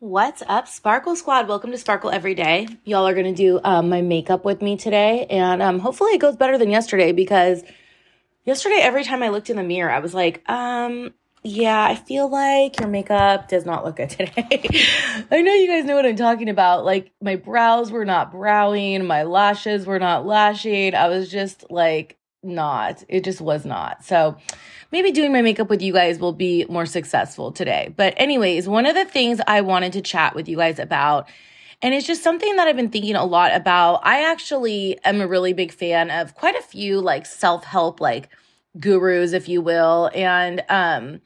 What's up, Sparkle Squad? Welcome to Sparkle Every Day. Y'all are going to do um, my makeup with me today, and um, hopefully it goes better than yesterday because yesterday, every time I looked in the mirror, I was like, um, yeah, I feel like your makeup does not look good today. I know you guys know what I'm talking about. Like, my brows were not browing, my lashes were not lashing. I was just like, not. It just was not. So, maybe doing my makeup with you guys will be more successful today. But, anyways, one of the things I wanted to chat with you guys about, and it's just something that I've been thinking a lot about. I actually am a really big fan of quite a few like self help, like gurus, if you will. And, um,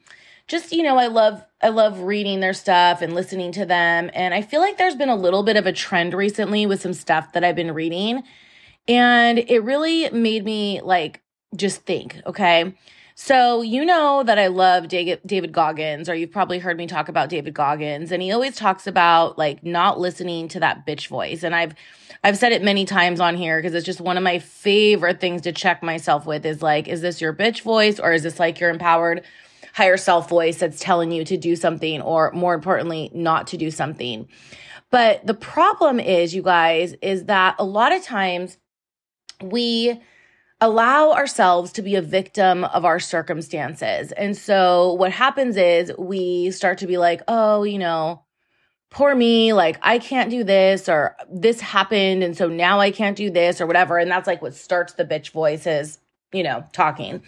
just, you know, I love, I love reading their stuff and listening to them. And I feel like there's been a little bit of a trend recently with some stuff that I've been reading. And it really made me like just think, okay? So, you know that I love David Goggins, or you've probably heard me talk about David Goggins, and he always talks about like not listening to that bitch voice. And I've I've said it many times on here because it's just one of my favorite things to check myself with is like, is this your bitch voice or is this like your empowered higher self voice that's telling you to do something or more importantly, not to do something? But the problem is, you guys, is that a lot of times we allow ourselves to be a victim of our circumstances. And so what happens is we start to be like, oh, you know, poor me, like I can't do this or this happened. And so now I can't do this or whatever. And that's like what starts the bitch voices, you know, talking.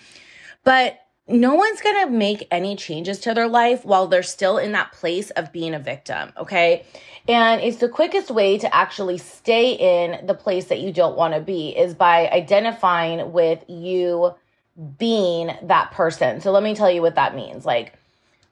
But no one's going to make any changes to their life while they're still in that place of being a victim. Okay. And it's the quickest way to actually stay in the place that you don't want to be is by identifying with you being that person. So let me tell you what that means. Like,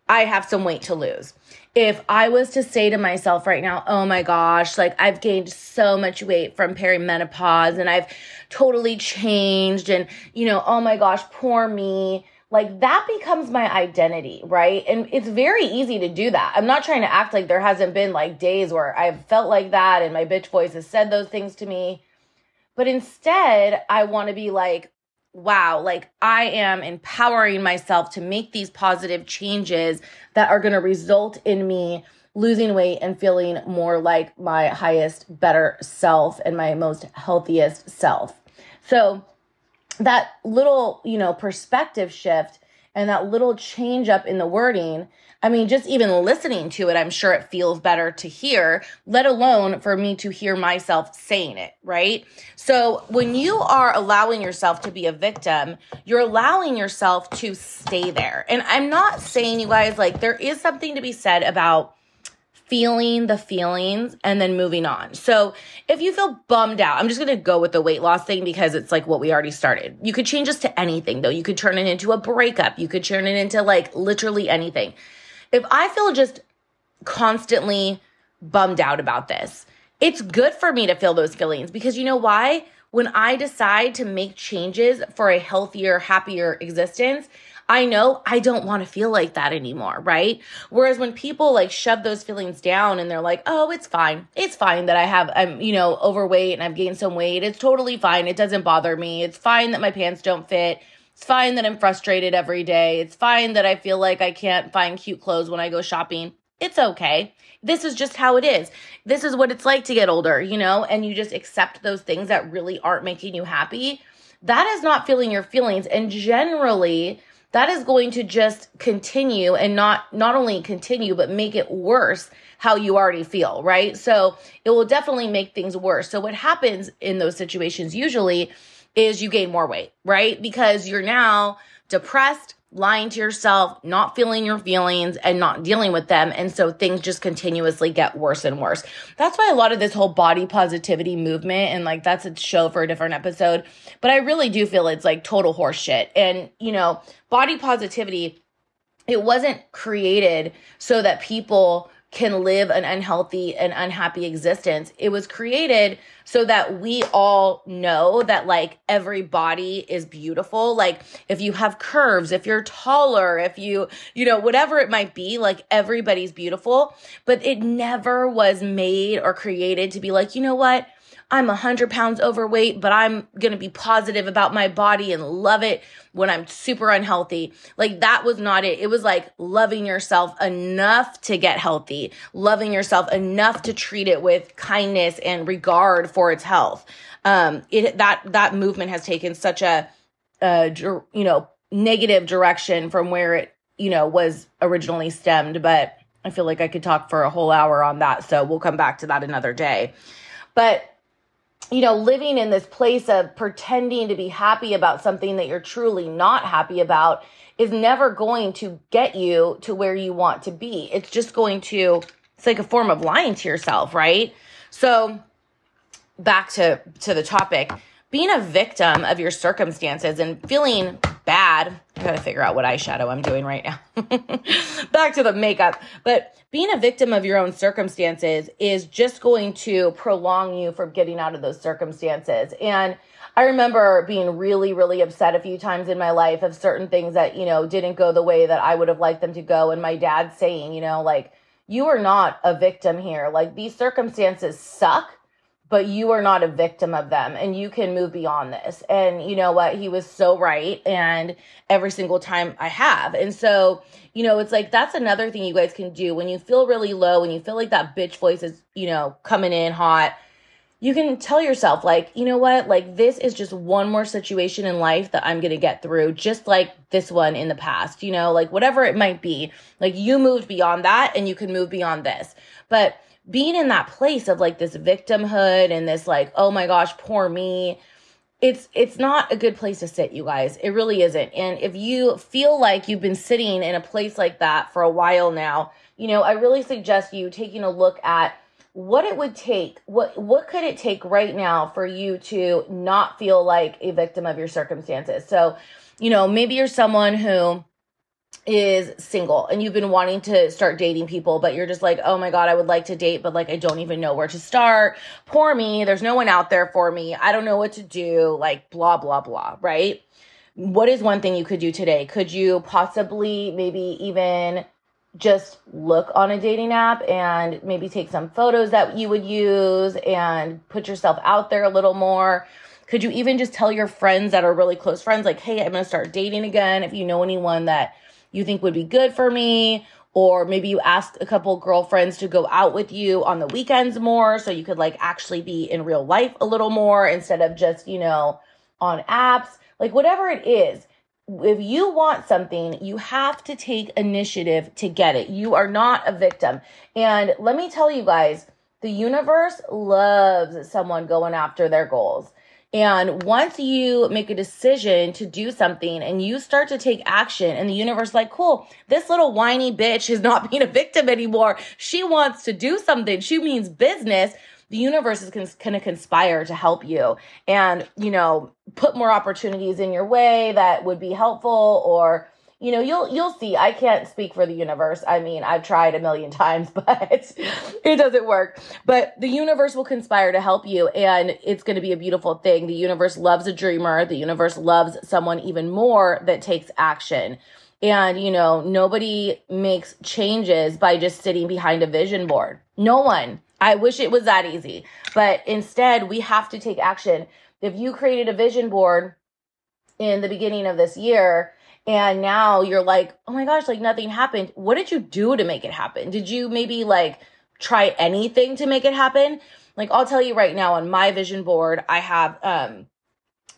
I have some weight to lose. If I was to say to myself right now, oh my gosh, like I've gained so much weight from perimenopause and I've totally changed, and you know, oh my gosh, poor me like that becomes my identity, right? And it's very easy to do that. I'm not trying to act like there hasn't been like days where I've felt like that and my bitch voice has said those things to me. But instead, I want to be like, wow, like I am empowering myself to make these positive changes that are going to result in me losing weight and feeling more like my highest, better self and my most healthiest self. So, that little, you know, perspective shift and that little change up in the wording, I mean, just even listening to it, I'm sure it feels better to hear, let alone for me to hear myself saying it, right? So when you are allowing yourself to be a victim, you're allowing yourself to stay there. And I'm not saying, you guys, like, there is something to be said about feeling the feelings and then moving on. So if you feel bummed out, I'm just going to go with the weight loss thing because it's like what we already started. You could change this to anything though. You could turn it into a breakup. You could turn it into like literally anything. If I feel just constantly bummed out about this, it's good for me to feel those feelings because you know why? When I decide to make changes for a healthier, happier existence, I know I don't want to feel like that anymore, right? Whereas when people like shove those feelings down and they're like, "Oh, it's fine. It's fine that I have I'm, you know, overweight and I've gained some weight. It's totally fine. It doesn't bother me. It's fine that my pants don't fit. It's fine that I'm frustrated every day. It's fine that I feel like I can't find cute clothes when I go shopping. It's okay. This is just how it is. This is what it's like to get older, you know, and you just accept those things that really aren't making you happy. That is not feeling your feelings. And generally, that is going to just continue and not not only continue but make it worse how you already feel right? So it will definitely make things worse. So what happens in those situations usually is you gain more weight right? Because you're now depressed lying to yourself, not feeling your feelings and not dealing with them. And so things just continuously get worse and worse. That's why a lot of this whole body positivity movement and like that's a show for a different episode. But I really do feel it's like total horseshit. And, you know, body positivity, it wasn't created so that people can live an unhealthy and unhappy existence. It was created so that we all know that like every body is beautiful. Like if you have curves, if you're taller, if you, you know, whatever it might be, like everybody's beautiful. But it never was made or created to be like, you know what? I'm 100 pounds overweight, but I'm going to be positive about my body and love it when I'm super unhealthy. Like that was not it. It was like loving yourself enough to get healthy, loving yourself enough to treat it with kindness and regard for its health. Um, it, that, that movement has taken such a, uh, you know, negative direction from where it, you know, was originally stemmed, but I feel like I could talk for a whole hour on that. So we'll come back to that another day. But you know, living in this place of pretending to be happy about something that you're truly not happy about is never going to get you to where you want to be. It's just going to, it's like a form of lying to yourself, right? So back to, to the topic, being a victim of your circumstances and feeling bad. I gotta figure out what eyeshadow I'm doing right now. Back to the makeup. But being a victim of your own circumstances is just going to prolong you from getting out of those circumstances. And I remember being really, really upset a few times in my life of certain things that, you know, didn't go the way that I would have liked them to go. And my dad saying, you know, like, you are not a victim here. Like, these circumstances suck but you are not a victim of them and you can move beyond this. And you know what? He was so right. And every single time I have. And so, you know, it's like that's another thing you guys can do when you feel really low, when you feel like that bitch voice is, you know, coming in hot. You can tell yourself, like, you know what? Like, this is just one more situation in life that I'm going to get through, just like this one in the past, you know, like whatever it might be. Like, you moved beyond that and you can move beyond this. But being in that place of like this victimhood and this like oh my gosh poor me it's it's not a good place to sit you guys. It really isn't. And if you feel like you've been sitting in a place like that for a while now you know i really suggest you taking a look at what it would take what what could it take right now for you to not feel like a victim of your circumstances. So you know maybe you're someone who is single and you've been wanting to start dating people, but you're just like, oh my God, I would like to date, but like, I don't even know where to start. Poor me. There's no one out there for me. I don't know what to do. Like, blah, blah, blah. Right. What is one thing you could do today? Could you possibly maybe even just look on a dating app and maybe take some photos that you would use and put yourself out there a little more? Could you even just tell your friends that are really close friends, like, hey, I'm to start dating again? If you know anyone that you think would be good for me or maybe you ask a couple girlfriends to go out with you on the weekends more so you could like actually be in real life a little more instead of just, you know, on apps. Like whatever it is, if you want something, you have to take initiative to get it. You are not a victim. And let me tell you guys, the universe loves someone going after their goals. And once you make a decision to do something and you start to take action and the universe like, cool, this little whiny bitch is not being a victim anymore. She wants to do something. She means business. The universe is going to conspire to help you and, you know, put more opportunities in your way that would be helpful or you know you'll you'll see. I can't speak for the universe. I mean i've tried a million times but it doesn't work. But the universe will conspire to help you and it's going to be a beautiful thing. The universe loves a dreamer. The universe loves someone even more that takes action. And you know nobody makes changes by just sitting behind a vision board. No one. I wish it was that easy. But instead we have to take action. If you created a vision board in the beginning of this year and now you're like, oh my gosh, like nothing happened. What did you do to make it happen? Did you maybe like try anything to make it happen? Like I'll tell you right now on my vision board, I have um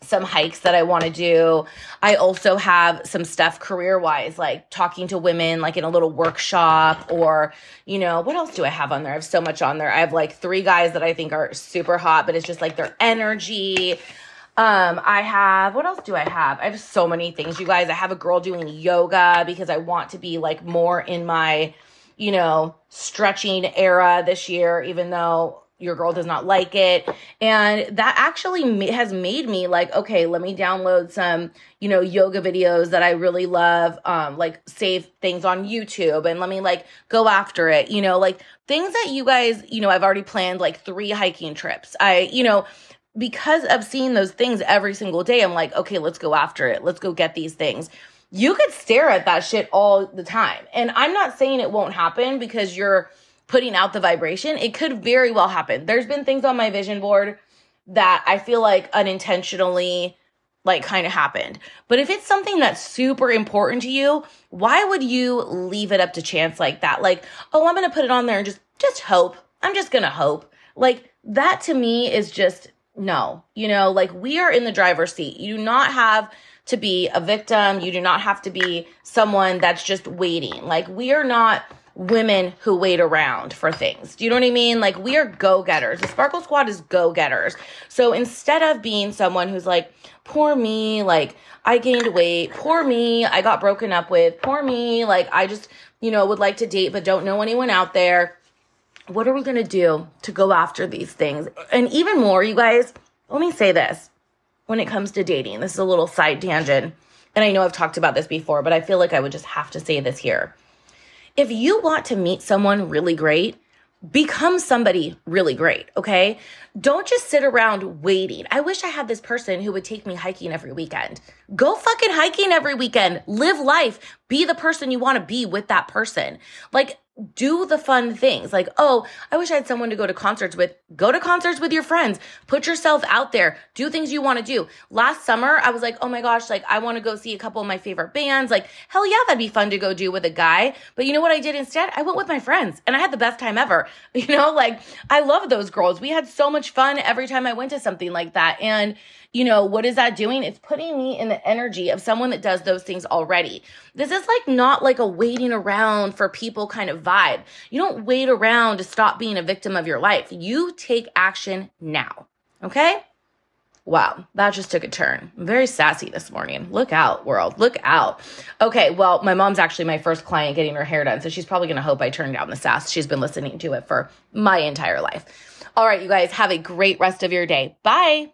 some hikes that I want to do. I also have some stuff career wise, like talking to women, like in a little workshop, or, you know, what else do I have on there? I have so much on there. I have like three guys that I think are super hot, but it's just like their energy. Um, I have, what else do I have? I have so many things, you guys. I have a girl doing yoga because I want to be like more in my, you know, stretching era this year, even though your girl does not like it. And that actually has made me like, okay, let me download some, you know, yoga videos that I really love, um, like save things on YouTube and let me like go after it, you know, like things that you guys, you know, I've already planned like three hiking trips. I, you know, because of seeing those things every single day, I'm like, okay, let's go after it. Let's go get these things. You could stare at that shit all the time. And I'm not saying it won't happen because you're putting out the vibration. It could very well happen. There's been things on my vision board that I feel like unintentionally like kind of happened. But if it's something that's super important to you, why would you leave it up to chance like that? Like, oh, I'm going to put it on there and just just hope. I'm just going to hope. Like that to me is just no. You know, like we are in the driver's seat. You do not have to be a victim. You do not have to be someone that's just waiting. Like we are not women who wait around for things. Do you know what I mean? Like we are go-getters. The Sparkle Squad is go-getters. So instead of being someone who's like, poor me, like I gained weight, poor me, I got broken up with, poor me, like I just, you know, would like to date but don't know anyone out there. What are we going to do to go after these things? And even more, you guys, let me say this. When it comes to dating, this is a little side tangent. And I know I've talked about this before, but I feel like I would just have to say this here if you want to meet someone really great, become somebody really great, okay? Don't just sit around waiting. I wish I had this person who would take me hiking every weekend. Go fucking hiking every weekend. Live life. Be the person you want to be with that person. Like, do the fun things. Like oh i wish i had someone to go to concerts with. Go to concerts with your friends. Put yourself out there. Do things you want to do. Last summer i was like oh my gosh like i want to go see a couple of my favorite bands. Like hell yeah that'd be fun to go do with a guy. But you know what i did instead? I went with my friends and i had the best time ever. You know like i love those girls. We had so much fun every time i went to something like that. And you know, what is that doing? It's putting me in the energy of someone that does those things already. This is like not like a waiting around for people kind of vibe. You don't wait around to stop being a victim of your life. You take action now. Okay? Wow, that just took a turn. I'm very sassy this morning. Look out, world. Look out. Okay, well, my mom's actually my first client getting her hair done, so she's probably going to hope I turn down the sass. She's been listening to it for my entire life. All right, you guys, have a great rest of your day. Bye.